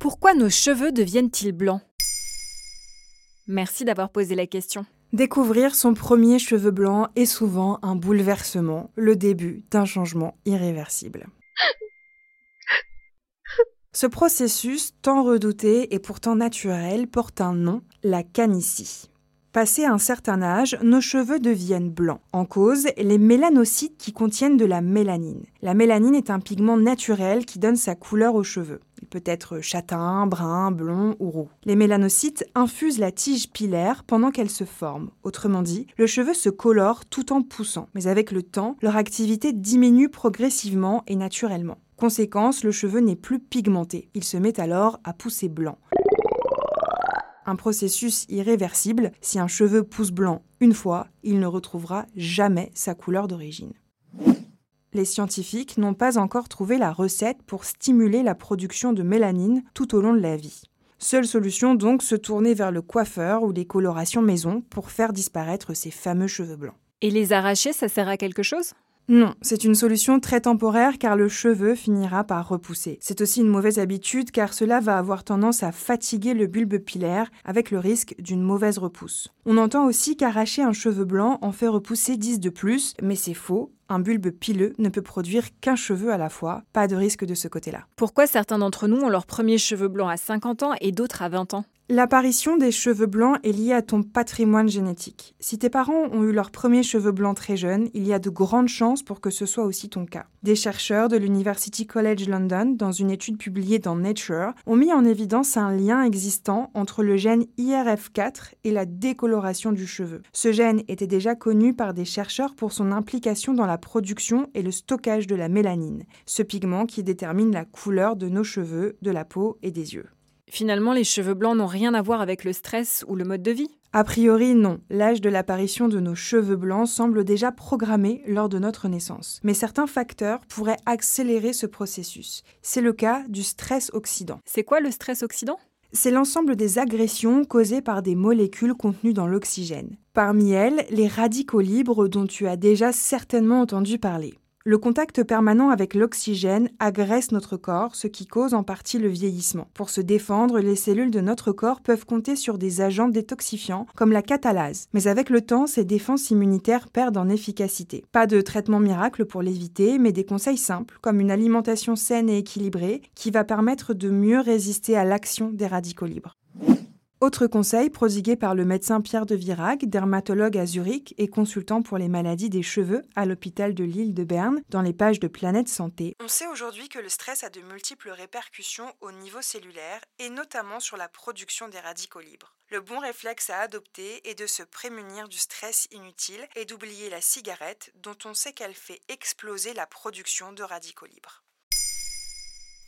Pourquoi nos cheveux deviennent-ils blancs? Merci d'avoir posé la question. Découvrir son premier cheveu blanc est souvent un bouleversement, le début d'un changement irréversible. Ce processus, tant redouté et pourtant naturel, porte un nom, la canicie. Passé un certain âge, nos cheveux deviennent blancs. En cause, les mélanocytes qui contiennent de la mélanine. La mélanine est un pigment naturel qui donne sa couleur aux cheveux. Il peut être châtain, brun, blond ou roux. Les mélanocytes infusent la tige pilaire pendant qu'elle se forme. Autrement dit, le cheveu se colore tout en poussant. Mais avec le temps, leur activité diminue progressivement et naturellement. Conséquence, le cheveu n'est plus pigmenté. Il se met alors à pousser blanc un processus irréversible. Si un cheveu pousse blanc une fois, il ne retrouvera jamais sa couleur d'origine. Les scientifiques n'ont pas encore trouvé la recette pour stimuler la production de mélanine tout au long de la vie. Seule solution donc se tourner vers le coiffeur ou les colorations maison pour faire disparaître ces fameux cheveux blancs. Et les arracher, ça sert à quelque chose? Non, c'est une solution très temporaire car le cheveu finira par repousser. C'est aussi une mauvaise habitude car cela va avoir tendance à fatiguer le bulbe pilaire avec le risque d'une mauvaise repousse. On entend aussi qu'arracher un cheveu blanc en fait repousser 10 de plus, mais c'est faux. Un bulbe pileux ne peut produire qu'un cheveu à la fois, pas de risque de ce côté-là. Pourquoi certains d'entre nous ont leurs premiers cheveux blancs à 50 ans et d'autres à 20 ans? L'apparition des cheveux blancs est liée à ton patrimoine génétique. Si tes parents ont eu leurs premiers cheveux blancs très jeunes, il y a de grandes chances pour que ce soit aussi ton cas. Des chercheurs de l'University College London, dans une étude publiée dans Nature, ont mis en évidence un lien existant entre le gène IRF4 et la décoloration du cheveu. Ce gène était déjà connu par des chercheurs pour son implication dans la production et le stockage de la mélanine, ce pigment qui détermine la couleur de nos cheveux, de la peau et des yeux. Finalement, les cheveux blancs n'ont rien à voir avec le stress ou le mode de vie? A priori, non. L'âge de l'apparition de nos cheveux blancs semble déjà programmé lors de notre naissance. Mais certains facteurs pourraient accélérer ce processus. C'est le cas du stress oxydant. C'est quoi le stress oxydant? C'est l'ensemble des agressions causées par des molécules contenues dans l'oxygène. Parmi elles, les radicaux libres dont tu as déjà certainement entendu parler. Le contact permanent avec l'oxygène agresse notre corps, ce qui cause en partie le vieillissement. Pour se défendre, les cellules de notre corps peuvent compter sur des agents détoxifiants comme la catalase. Mais avec le temps, ces défenses immunitaires perdent en efficacité. Pas de traitement miracle pour l'éviter, mais des conseils simples comme une alimentation saine et équilibrée qui va permettre de mieux résister à l'action des radicaux libres. Autre conseil prodigué par le médecin Pierre de Virac, dermatologue à Zurich et consultant pour les maladies des cheveux à l'hôpital de l'île de Berne, dans les pages de Planète Santé. On sait aujourd'hui que le stress a de multiples répercussions au niveau cellulaire et notamment sur la production des radicaux libres. Le bon réflexe à adopter est de se prémunir du stress inutile et d'oublier la cigarette dont on sait qu'elle fait exploser la production de radicaux libres.